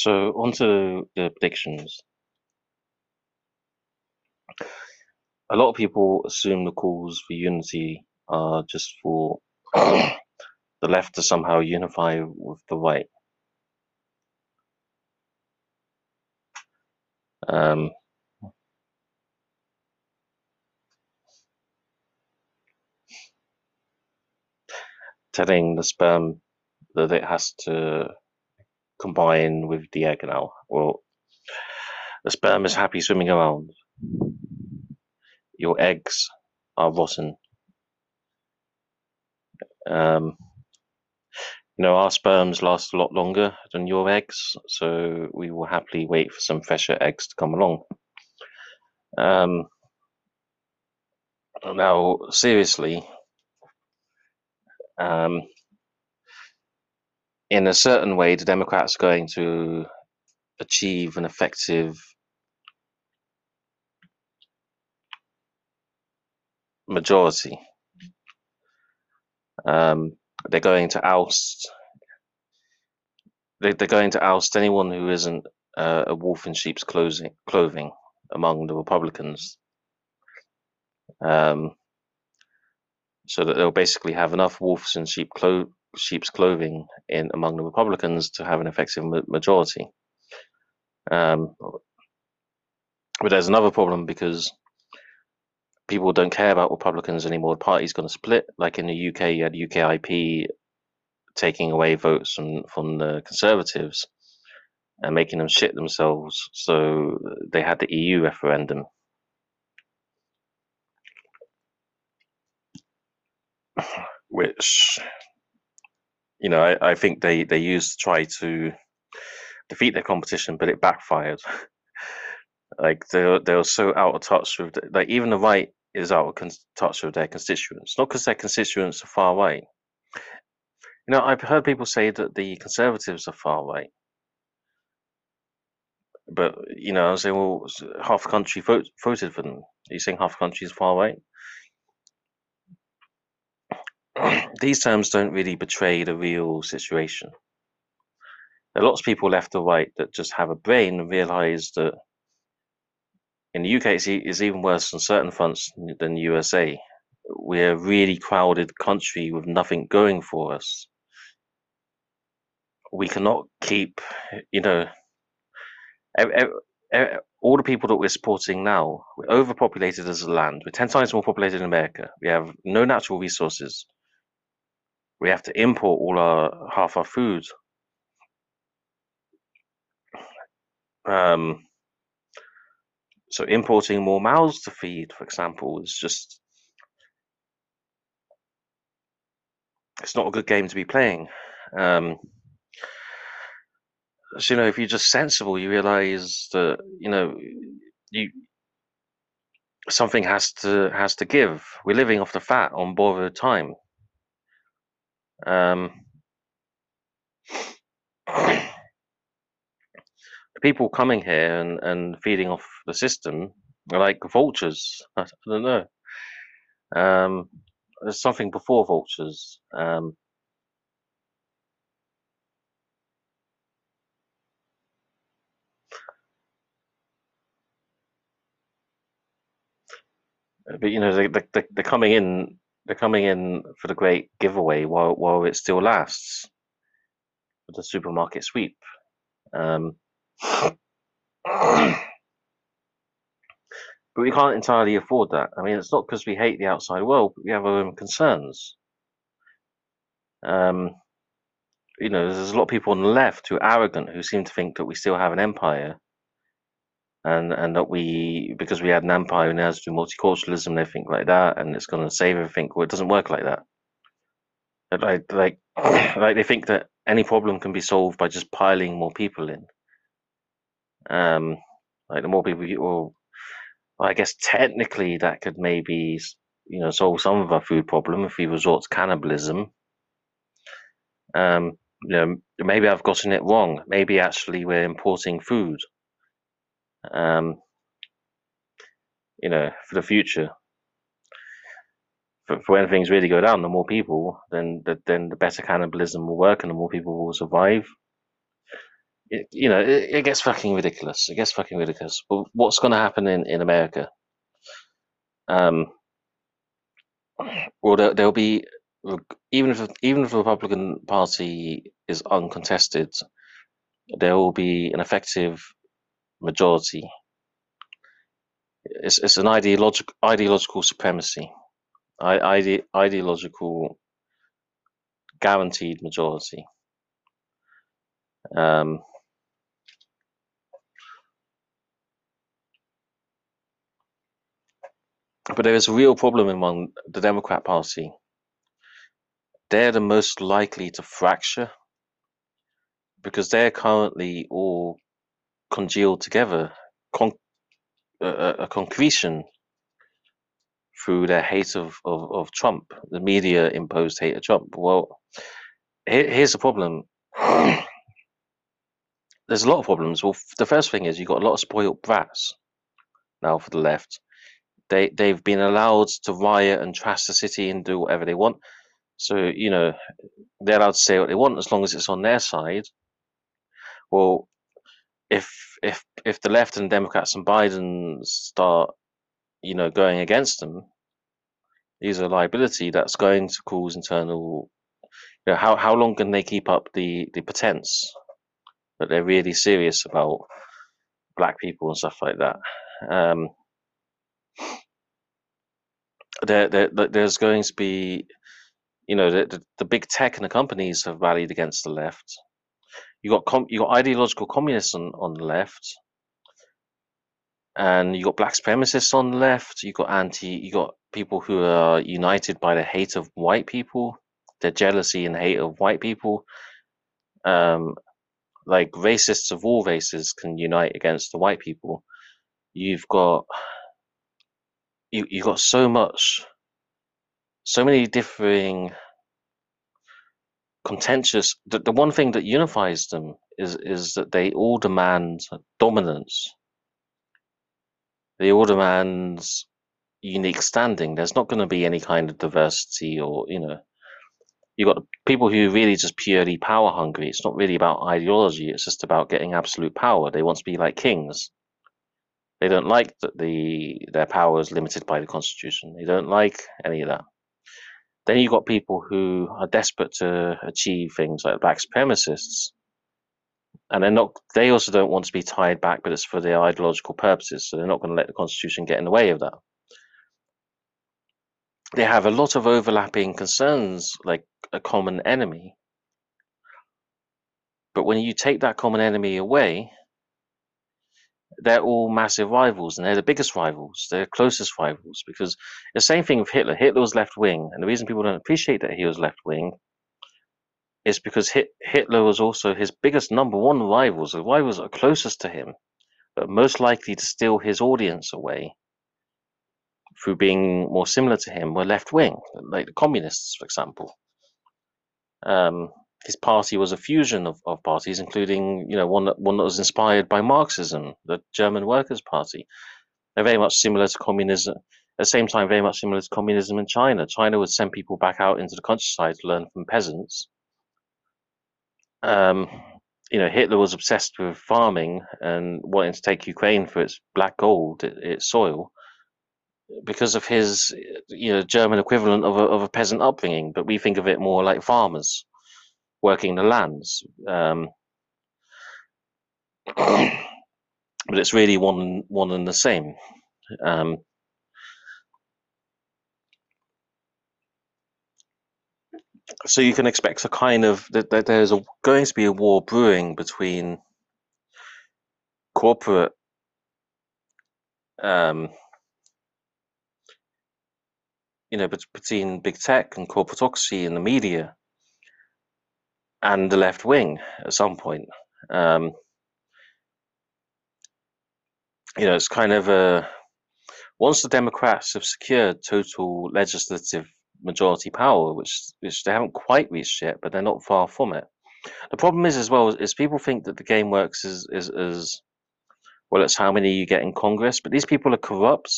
So onto the predictions. A lot of people assume the calls for unity are just for the left to somehow unify with the right. Um, telling the sperm that it has to combine with the egg now. Well, the sperm is happy swimming around. Your eggs are rotten. Um, you know, our sperms last a lot longer than your eggs, so we will happily wait for some fresher eggs to come along. Um, now, seriously, um, in a certain way, the Democrats are going to achieve an effective majority. Um, they're going to oust. They, they're going to oust anyone who isn't uh, a wolf in sheep's clothing, clothing among the Republicans. Um, so that they'll basically have enough wolves in sheep clo- sheep's clothing in among the Republicans to have an effective ma- majority. Um, but there's another problem because people don't care about Republicans anymore. The party's going to split. Like in the UK, you had UKIP taking away votes from, from the Conservatives and making them shit themselves. So they had the EU referendum. Which, you know, I, I think they, they used to try to defeat their competition, but it backfired. like they they were so out of touch with the, like even the right is out of con- touch with their constituents, not because their constituents are far away. You know, I've heard people say that the conservatives are far away, but you know, I saying, well, half the country vote, voted for them. Are you saying half the country is far right? These terms don't really betray the real situation. There are lots of people left or right that just have a brain and realize that in the UK it's, even worse on certain fronts than the USA. We're a really crowded country with nothing going for us. We cannot keep, you know, ev- ev- ev- all the people that we're supporting now, we're overpopulated as a land. We're 10 times more populated in America. We have no natural resources. We have to import all our half our food. Um, so importing more mouths to feed, for example, is just it's not a good game to be playing. Um, so, you know, if you're just sensible, you realize that you know you something has to has to give. We're living off the fat on borrowed time. Um, the people coming here and, and feeding off the system are like vultures. I don't know. Um, there's something before vultures. Um, but you know, they, they- they're coming in. They're coming in for the great giveaway while while it still lasts. For the supermarket sweep. Um, but we can't entirely afford that. I mean, it's not because we hate the outside world, but we have our own concerns. Um, you know, there's a lot of people on the left who are arrogant, who seem to think that we still have an empire, and and that we because we had an empire has to do multiculturalism and everything like that, and it's going to save everything. Well, it doesn't work like that. Like like like they think that any problem can be solved by just piling more people in. Um, like the more people, you, well, I guess technically that could maybe you know solve some of our food problem if we resort to cannibalism. Um, you know, maybe I've gotten it wrong. Maybe actually we're importing food. Um, you know, for the future, for, for when things really go down, the more people, then the, then the better cannibalism will work, and the more people will survive. it, you know, it, it gets fucking ridiculous. It gets fucking ridiculous. But what's going to happen in in America? Um, well, there, there'll be even if even if the Republican Party is uncontested, there will be an effective majority. It's it's an ideological ideological supremacy, ide, ideological guaranteed majority. Um, but there is a real problem among the Democrat Party. They're the most likely to fracture because they're currently all congealed together, con- a, a concretion through their hate of, of, of Trump, the media imposed hate of Trump. Well, here, here's the problem. There's a lot of problems. Well, the first thing is you've got a lot of spoiled brats now for the left. They they've been allowed to riot and trash the city and do whatever they want. So you know they're allowed to say what they want as long as it's on their side. Well, if if if the left and Democrats and Biden start, you know, going against them, these are a liability that's going to cause internal. You know, how how long can they keep up the the pretense that they're really serious about black people and stuff like that? Um, there, there there's going to be, you know, the, the the big tech and the companies have rallied against the left you got com- you got ideological communists on, on the left, and you got black supremacists on the left. You got anti. You got people who are united by the hate of white people, their jealousy and hate of white people. Um, like racists of all races can unite against the white people. You've got you you got so much, so many differing contentious. The, the one thing that unifies them is is that they all demand dominance. They all demand unique standing. There's not going to be any kind of diversity or you know. You've got people who are really just purely power hungry. It's not really about ideology. It's just about getting absolute power. They want to be like kings. They don't like that the their power is limited by the constitution. They don't like any of that. Then you've got people who are desperate to achieve things like black supremacists. And they're not they also don't want to be tied back, but it's for their ideological purposes, so they're not going to let the constitution get in the way of that. They have a lot of overlapping concerns, like a common enemy. But when you take that common enemy away, they're all massive rivals and they're the biggest rivals they're closest rivals because the same thing with hitler. Hitler was left wing and the reason people don't appreciate that he was left wing is because Hit- hitler was also his biggest number one rivals the rivals that are closest to him but most likely to steal his audience away through being more similar to him were left wing like the communists for example. Um, his party was a fusion of, of parties, including you know one that one that was inspired by Marxism, the German Workers' Party. They're very much similar to communism. At the same time, very much similar to communism in China. China would send people back out into the countryside to learn from peasants. Um, you know, Hitler was obsessed with farming and wanting to take Ukraine for its black gold, its soil, because of his, you know, German equivalent of a, of a peasant upbringing. But we think of it more like farmers working the lands. Um, but it's really one one and the same. Um, so you can expect a kind of that, there's a, going to be a war brewing between corporate um, you know between big tech and corporatocracy and the media and the left wing at some point. Um, you know, it's kind of a once the Democrats have secured total legislative majority power, which which they haven't quite reached yet, but they're not far from it. The problem is as well is people think that the game works as is as well. It's how many you get in Congress, but these people are corrupt.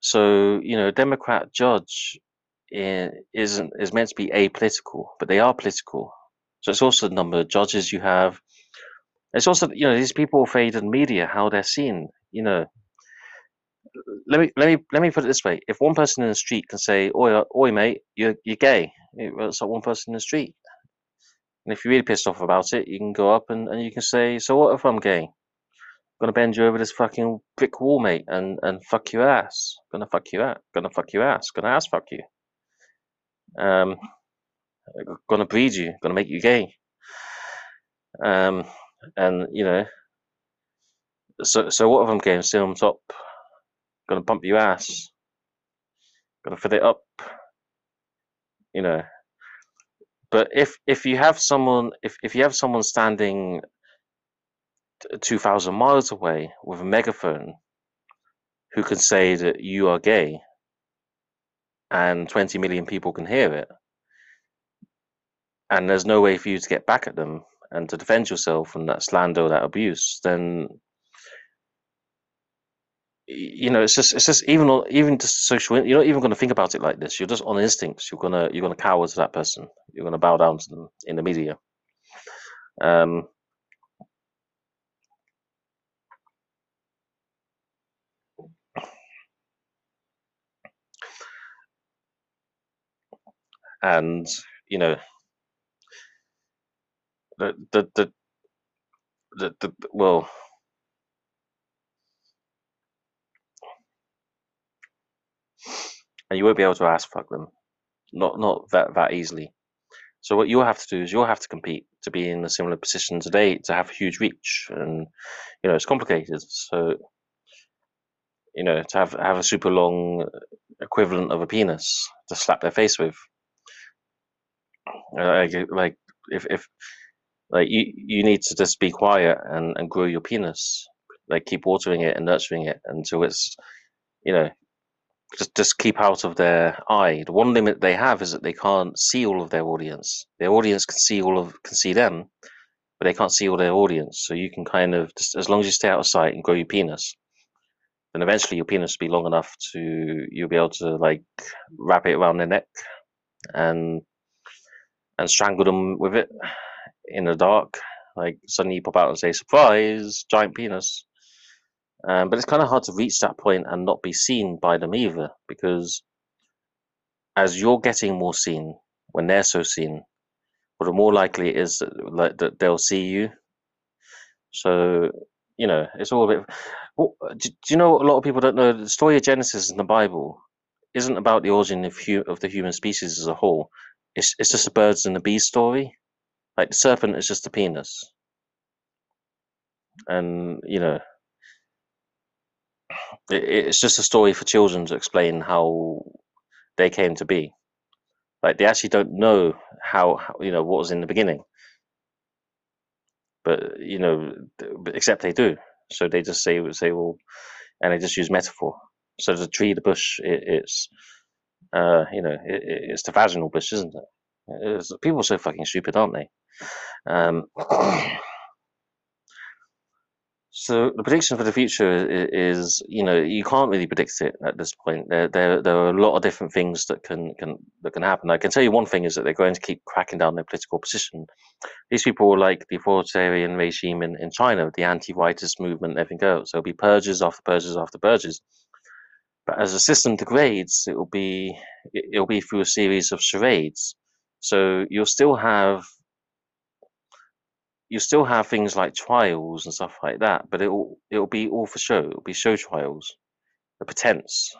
So you know, a Democrat judge isn't is meant to be apolitical, but they are political. So it's also the number of judges you have, It's also you know these people fade in media how they're seen. You know, let me let me let me put it this way: if one person in the street can say, "Oi, uh, oi, mate, you're you're gay," it's like one person in the street. And if you're really pissed off about it, you can go up and, and you can say, "So what if I'm gay? I'm gonna bend you over this fucking brick wall, mate, and and fuck your ass. Gonna fuck you out. Gonna fuck your ass. Gonna ass fuck you. Um, gonna breed you. Gonna make you gay. Um, and you know, so so what if I'm gay and still on top? Gonna pump your ass. Gonna fill it up. You know. But if if you have someone if if you have someone standing two thousand miles away with a megaphone who can say that you are gay and 20 million people can hear it. And there's no way for you to get back at them and to defend yourself from that slander that abuse then you know it's just it's just even even just social you're not even going to think about it like this. You're just on instincts. You're gonna you're gonna cower to that person. You're gonna bow down to them in the media. Um and you know the the the, the, the well and you won't be able to ask fuck them. Not not that that easily. So what you'll have to do is you'll have to compete to be in a similar position today to have a huge reach. And you know it's complicated. So you know to have have a super long equivalent of a penis to slap their face with Uh, like, uh, like if if like you you need to just be quiet and and grow your penis. Like keep watering it and nurturing it until it's you know just just keep out of their eye. The one limit they have is that they can't see all of their audience. Their audience can see all of can see them but they can't see all their audience. So you can kind of just as long as you stay out of sight and grow your penis then eventually your penis will be long enough to you'll be able to like wrap it around their neck and and strangle them with it in the dark. Like suddenly you pop out and say, "Surprise, giant penis." Um, but it's kind of hard to reach that point and not be seen by them either, because as you're getting more seen when they're so seen, well, the more likely it is that, like, that they'll see you. So you know, it's all a bit. Well, do, do you know a lot of people don't know? The story of Genesis in the Bible isn't about the origin of, hu- of the human species as a whole. It's it's just a birds and the bees story. Like the serpent is just a penis, and you know, it, it's just a story for children to explain how they came to be. Like they actually don't know how, how you know what was in the beginning, but you know, except they do. So they just say say well, and they just use metaphor. So the tree, the bush, it, it's uh, you know, it, it- it's the vaginal bush, isn't it? It's, people are so fucking stupid, aren't they? Um, so the prediction for the future is, you know, you can't really predict it at this point. There, there, there are a lot of different things that can can that can happen. I can tell you one thing is that they're going to keep cracking down their political position. These people are like the authoritarian regime in, in China, the anti-rightist movement, everything else. There'll be purges after purges after purges. But as the system degrades, it will be it- it'll be through a series of charades. So you'll still have you still have things like trials and stuff like that, but it'll it'll be all for show. It'll be show trials, the pretense.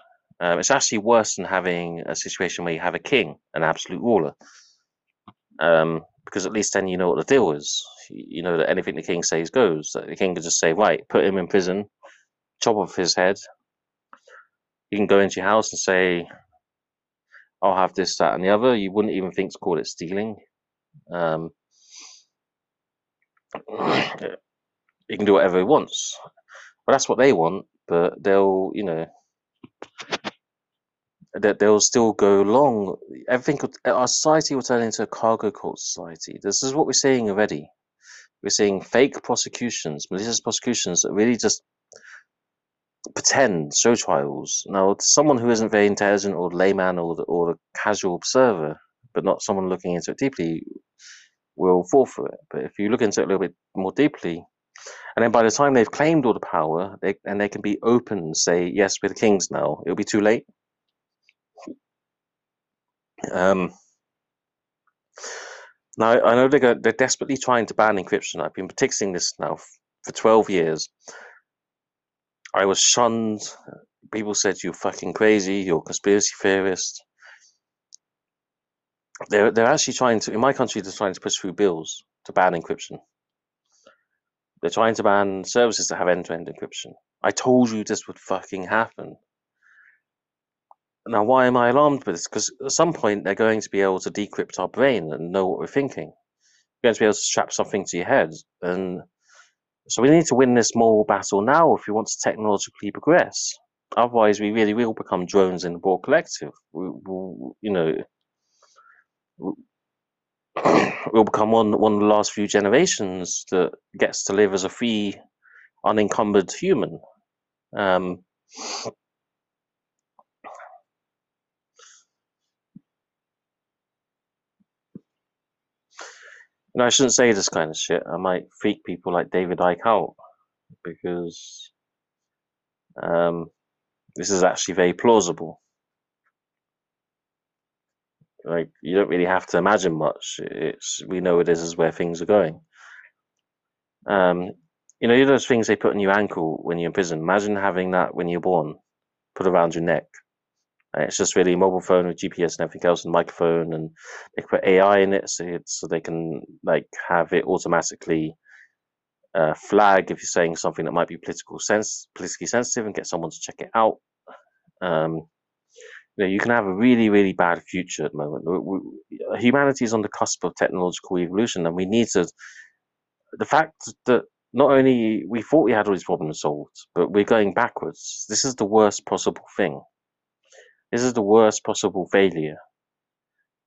Um, it's actually worse than having a situation where you have a king, an absolute ruler, um, because at least then you know what the deal is. You you know that anything the king says goes. That the king can just say, right, put him in prison, chop off his head. You can go into your house and say, I'll have this, that, and the other. You wouldn't even think to call it stealing. Um, can do whatever he wants. Well, that's what they want, but they'll, you know, that they'll still go along. Everything, could, our society will turn into a cargo cult society. This is what we're seeing already. We're seeing fake prosecutions, malicious prosecutions that really just pretend show trials. Now, to someone who isn't very intelligent or layman or the, or the casual observer, but not someone looking into it deeply, will fall for it. But if you look into it a little bit more deeply, And then by the time they've claimed all the power, they and they can be open and say, "Yes, we're the kings now." It'll be too late. Um, now I know they're they're desperately trying to ban encryption. I've been predicting this now for twelve years. I was shunned. People said you're fucking crazy. You're a conspiracy theorist. They're they're actually trying to in my country. They're trying to push through bills to ban encryption. They're trying to ban services that have end-to-end encryption. I told you this would fucking happen. Now, why am I alarmed with this? Because at some point they're going to be able to decrypt our brain and know what we're thinking. You're going to be able to strap something to your head, and so we need to win this moral battle now if we want to technologically progress. Otherwise, we really will become drones in the Borg collective. We, we, you know, we'll become one one of the last few generations that gets to live as a free, unencumbered human. Um, and I shouldn't say this kind of shit. I might freak people like David Icke out because um, this is actually very plausible. Like you don't really have to imagine much. It's we know this is where things are going. Um, you know, you know, those things they put on your ankle when you're in prison. Imagine having that when you're born, put around your neck. It's just really a mobile phone with GPS and everything else, and microphone, and they put AI in it, so so they can like have it automatically uh, flag if you're saying something that might be political sense, politically sensitive, and get someone to check it out. Um, you, know, you can have a really, really bad future at the moment. We, we, humanity is on the cusp of technological evolution, and we need to. The fact that not only we thought we had all these problems solved, but we're going backwards. This is the worst possible thing. This is the worst possible failure.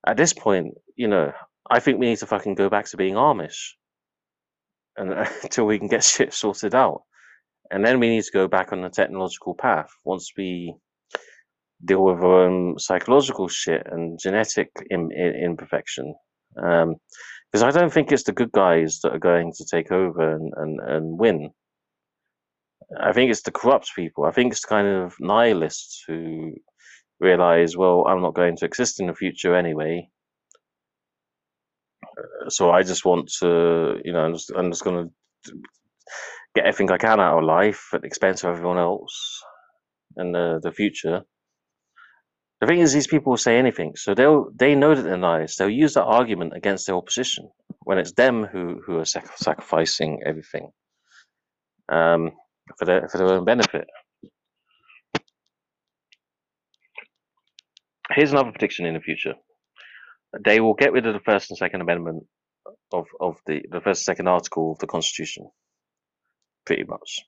At this point, you know, I think we need to fucking go back to being Amish, and until we can get shit sorted out, and then we need to go back on the technological path once we deal with our own psychological shit and genetic in, imperfection. Um, because I don't think it's the good guys that are going to take over and, and, and win. I think it's the corrupt people. I think it's the kind of nihilists who realize, well, I'm not going to exist in the future anyway. Uh, so I just want to, you know, I'm just, I'm just going to get everything I can out of life at the expense of everyone else in the, the future. The thing is, these people will say anything, so they'll they know that they're nice. They'll use that argument against their opposition when it's them who who are sac- sacrificing everything um, for their for their own benefit. Here's another prediction in the future: they will get rid of the First and Second Amendment of of the the first and second article of the Constitution, pretty much.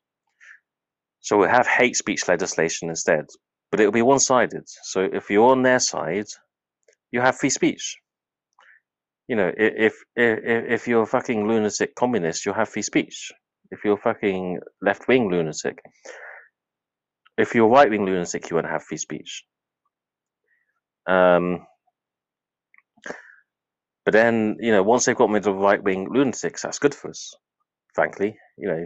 So we'll have hate speech legislation instead, but it'll be one-sided. So if you're on their side, you have free speech. You know, if if if you're a fucking lunatic communist, you'll have free speech. If you're a fucking left-wing lunatic, if you're a right-wing lunatic, you won't have free speech. Um, but then, you know, once they've got rid of right-wing lunatics, that's good for us, frankly. You know,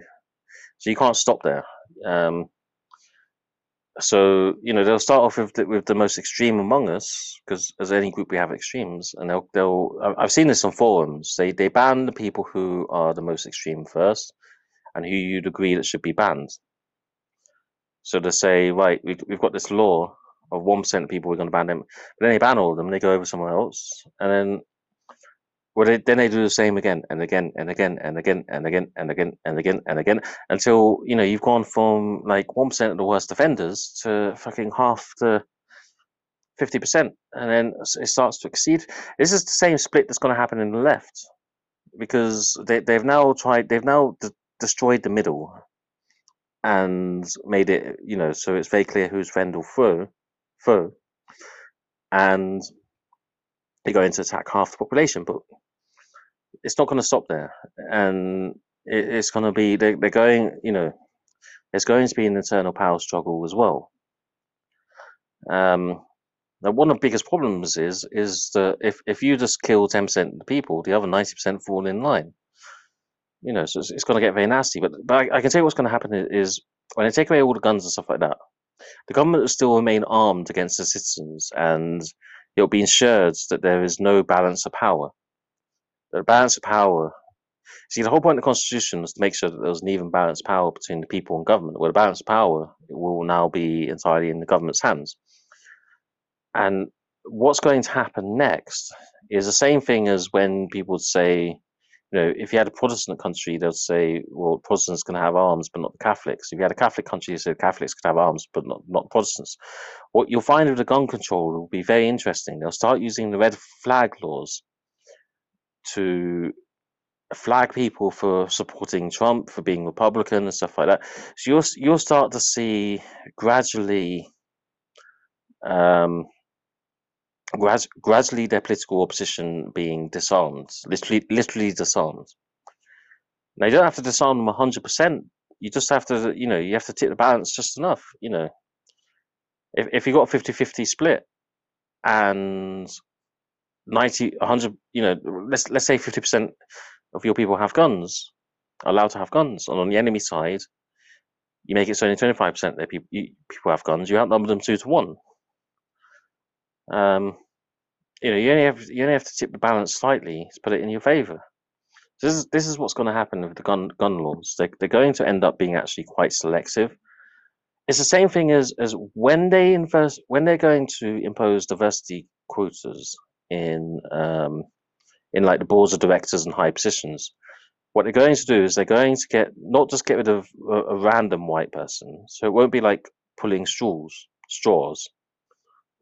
so you can't stop there. Um, so you know they'll start off with the, with the most extreme among us because as any group we have extremes and they'll they'll I've seen this on forums they they ban the people who are the most extreme first and who you'd agree that should be banned so they say right we, we've got this law of 1% of people we're going to ban them. But then they ban all of them they go over somewhere else. And then well, they, then they do the same again and again and again and again and again and again and again and again until you know you've gone from like one percent of the worst offenders to fucking half the fifty percent, and then it starts to exceed. This is the same split that's going to happen in the left because they they've now tried they've now d- destroyed the middle and made it you know so it's very clear who's friend or foe foe and they're going to attack half the population but it's not going to stop there, and it, it's going to be they, they're going. You know, there's going to be an internal power struggle as well. Um, now, one of the biggest problems is is that if if you just kill ten percent of the people, the other ninety percent fall in line. You know, so it's, it's going to get very nasty. But but I, I can tell you what's going to happen is when they take away all the guns and stuff like that, the government will still remain armed against the citizens, and it'll be ensured that there is no balance of power. The balance of power. See, the whole point of the constitution was to make sure that there was an even balance of power between the people and government. Well, the balance of power will now be entirely in the government's hands. And what's going to happen next is the same thing as when people say, you know, if you had a Protestant country, they'll say, well, Protestants can have arms, but not the Catholics. If you had a Catholic country, you say Catholics could have arms, but not, not Protestants. What you'll find with the gun control will be very interesting. They'll start using the red flag laws to flag people for supporting Trump, for being Republican and stuff like that. So you'll you'll start to see gradually um, gradually their political opposition being disarmed, literally, literally disarmed. Now you don't have to disarm them hundred percent. You just have to, you know, you have to tip the balance just enough. You know, if if you got a 50-50 split and 90, 100, you know, let's let's say fifty percent of your people have guns, allowed to have guns, and on the enemy side, you make it so only twenty five percent that people people have guns. You outnumber them two to one. Um, you know, you only have you only have to tip the balance slightly to put it in your favor. This is this is what's going to happen with the gun gun laws. They they're going to end up being actually quite selective. It's the same thing as as when they invest when they're going to impose diversity quotas in um, in like the boards of directors and high positions. What they're going to do is they're going to get not just get rid of a, a random white person, so it won't be like pulling straws, straws,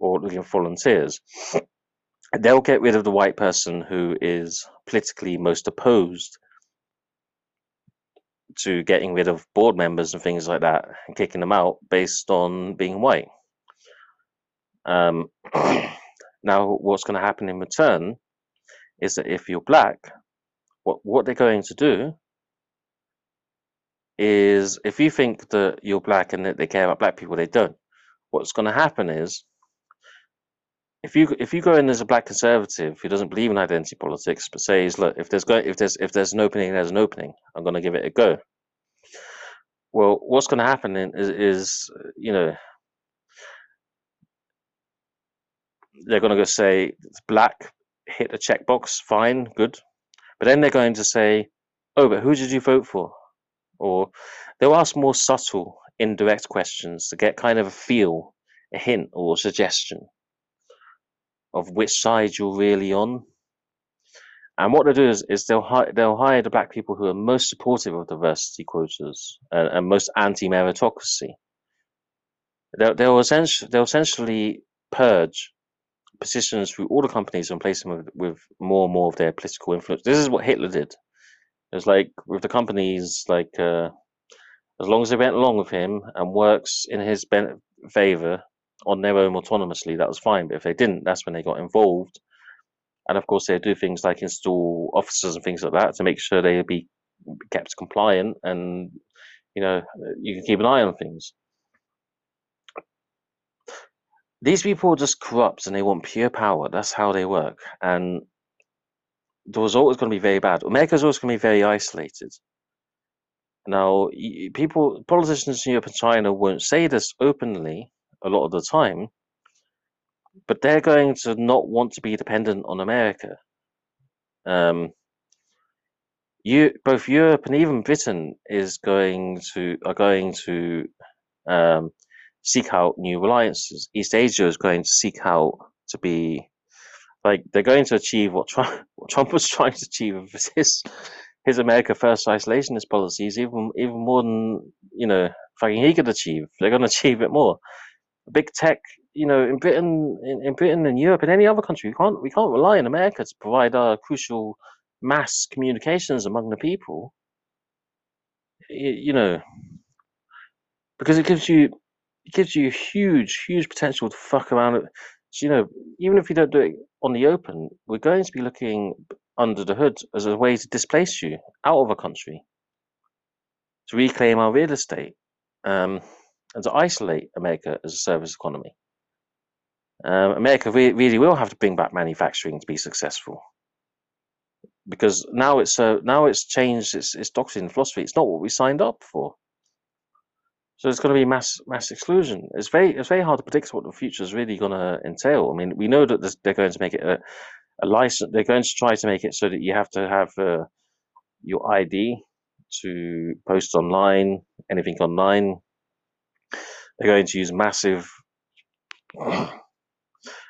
or looking for volunteers. They'll get rid of the white person who is politically most opposed to getting rid of board members and things like that and kicking them out based on being white. Um, now, what's going to happen in return is that if you're black, what what they're going to do is if you think that you're black and that they care about black people, they don't. What's going to happen is if you if you go in as a black conservative who doesn't believe in identity politics but says, look, if there's go if there's if there's an opening, there's an opening. I'm going to give it a go. Well, what's going to happen is, is you know they're going to go say black hit a checkbox, fine, good, but then they're going to say, oh, but who did you vote for? Or they'll ask more subtle, indirect questions to get kind of a feel, a hint, or a suggestion of which side you're really on. And what they'll do is, is they'll hire they'll hire the black people who are most supportive of diversity quotas and, and most anti meritocracy. They'll, they'll essentially they'll essentially purge positions through all the companies and place them with, with more and more of their political influence. This is what Hitler did. It's like with the companies, like uh, as long as they went along with him and works in his ben- favor on their own autonomously, that was fine. But if they didn't, that's when they got involved. And of course, they do things like install officers and things like that to make sure they be kept compliant, and you know you can keep an eye on things. These people are just corrupt and they want pure power. That's how they work, and the result is going to be very bad. America's always going to be very isolated. Now, people, politicians in Europe and China won't say this openly a lot of the time, but they're going to not want to be dependent on America. Um, you, both Europe and even Britain is going to are going to um, seek out new alliances. East Asia is going to seek out to be like they're going to achieve what Trump, what Trump was trying to achieve with his his America First isolationist policies, even even more than you know fucking he could achieve. They're going to achieve it more. Big tech, you know, in Britain, in, in Britain and Europe and any other country, we can't we can't rely on America to provide our crucial mass communications among the people. You, you know, because it gives you it gives you huge, huge potential to fuck around. So, you know, even if you don't do it on the open, we're going to be looking under the hood as a way to displace you out of a country, to reclaim our real estate, um, and to isolate America as a service economy. Um, America re- really will have to bring back manufacturing to be successful. because now it's uh, now it's changed its its doctrine and philosophy. It's not what we signed up for. So it's going to be mass mass exclusion. It's very it's very hard to predict what the future is really going to entail. I mean, we know that they're going to make it a, a license. They're going to try to make it so that you have to have uh, your ID to post online, anything online. They're going to use massive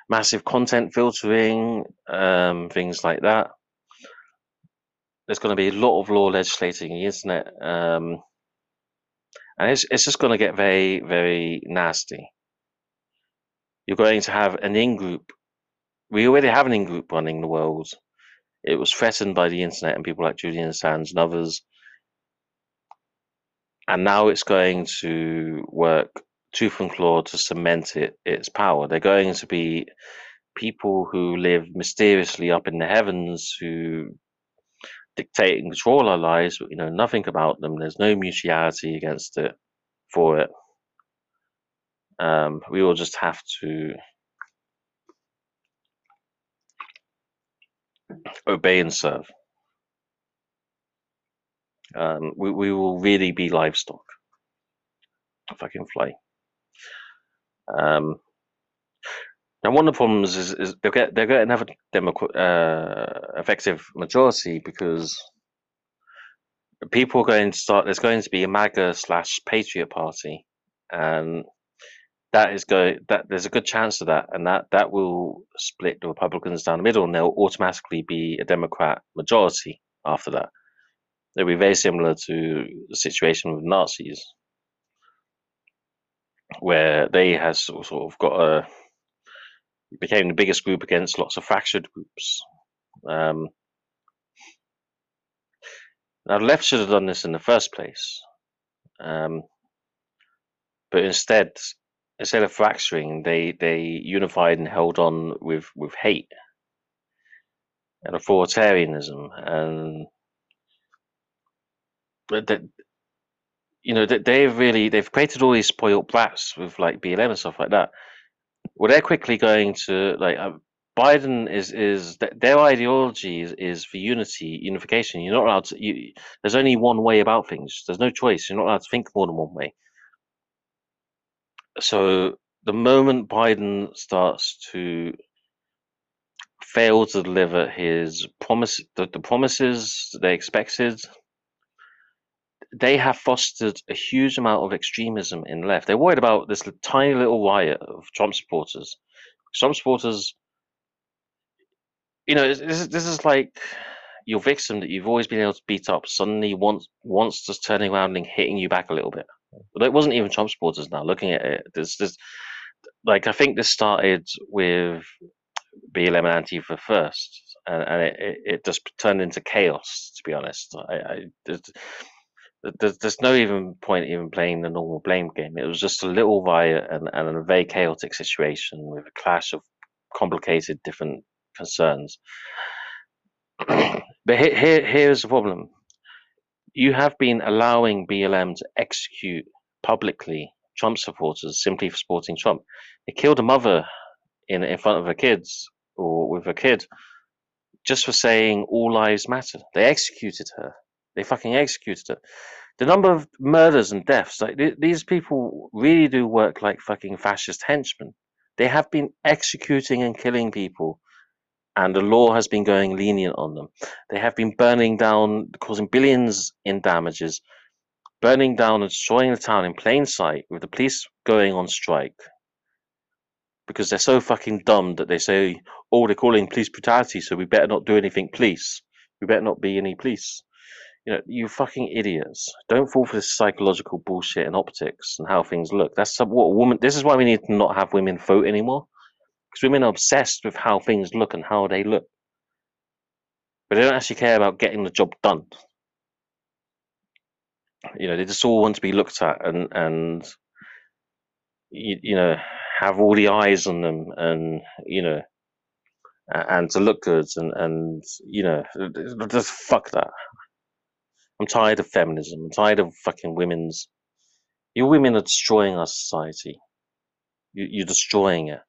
massive content filtering, um, things like that. There's going to be a lot of law legislating the internet. Um, and it's it's just going to get very very nasty. You're going to have an in group. We already have an in group running the world. It was threatened by the internet and people like Julian Assange and others, and now it's going to work tooth and claw to cement it its power. They're going to be people who live mysteriously up in the heavens who dictate and control our lives, but we know nothing about them. There's no mutuality against it for it. Um, we will just have to obey and serve. Um, we, we will really be livestock. If I can fly. Um, now, one of the problems is, is they'll get they're going to have a democ- uh, effective majority because people are going to start. There's going to be a MAGA slash Patriot Party, and that is going that there's a good chance of that, and that that will split the Republicans down the middle, and they'll automatically be a Democrat majority after that. It'll be very similar to the situation with Nazis, where they has sort of got a became the biggest group against lots of fractured groups. Um, now, the left should have done this in the first place, um, but instead, instead of fracturing, they they unified and held on with with hate and authoritarianism, and but that you know that they've really they've created all these spoiled brats with like BLM and stuff like that well, they're quickly going to like uh, Biden is is th- their ideology is, is for unity, unification. You're not allowed to. You, there's only one way about things. There's no choice. You're not allowed to think more than one way. So the moment Biden starts to fail to deliver his promise, the, the promises they expected, they have fostered a huge amount of extremism in left. They're worried about this tiny little riot of Trump supporters. Trump supporters, you know, this is, this is like your victim that you've always been able to beat up suddenly once once just turning around and hitting you back a little bit. But it wasn't even Trump supporters now. Looking at it, this like I think this started with BLM and Antifa first, and, and it, it, it just turned into chaos. To be honest, I, I there's, there's no even point even playing the normal blame game. It was just a little riot and, and a very chaotic situation with a clash of complicated different concerns. but here, here, here's the problem. You have been allowing BLM to execute publicly Trump supporters simply for supporting Trump. They killed a mother in in front of her kids or with her kid just for saying all lives matter. They executed her. They fucking executed it. The number of murders and deaths, like th- these people really do work like fucking fascist henchmen. They have been executing and killing people, and the law has been going lenient on them. They have been burning down, causing billions in damages, burning down and destroying the town in plain sight with the police going on strike because they're so fucking dumb that they say, oh, they're calling police brutality, so we better not do anything police. We better not be any police. You know, you fucking idiots. Don't fall for this psychological bullshit and optics and how things look. That's what a woman. This is why we need to not have women vote anymore. Because women are obsessed with how things look and how they look. But they don't actually care about getting the job done. You know, they just all want to be looked at and, and you, you know, have all the eyes on them and, you know, and to look good and, and you know, just fuck that. I'm tired of feminism. I'm tired of fucking women's. You women are destroying our society. You, you're destroying it.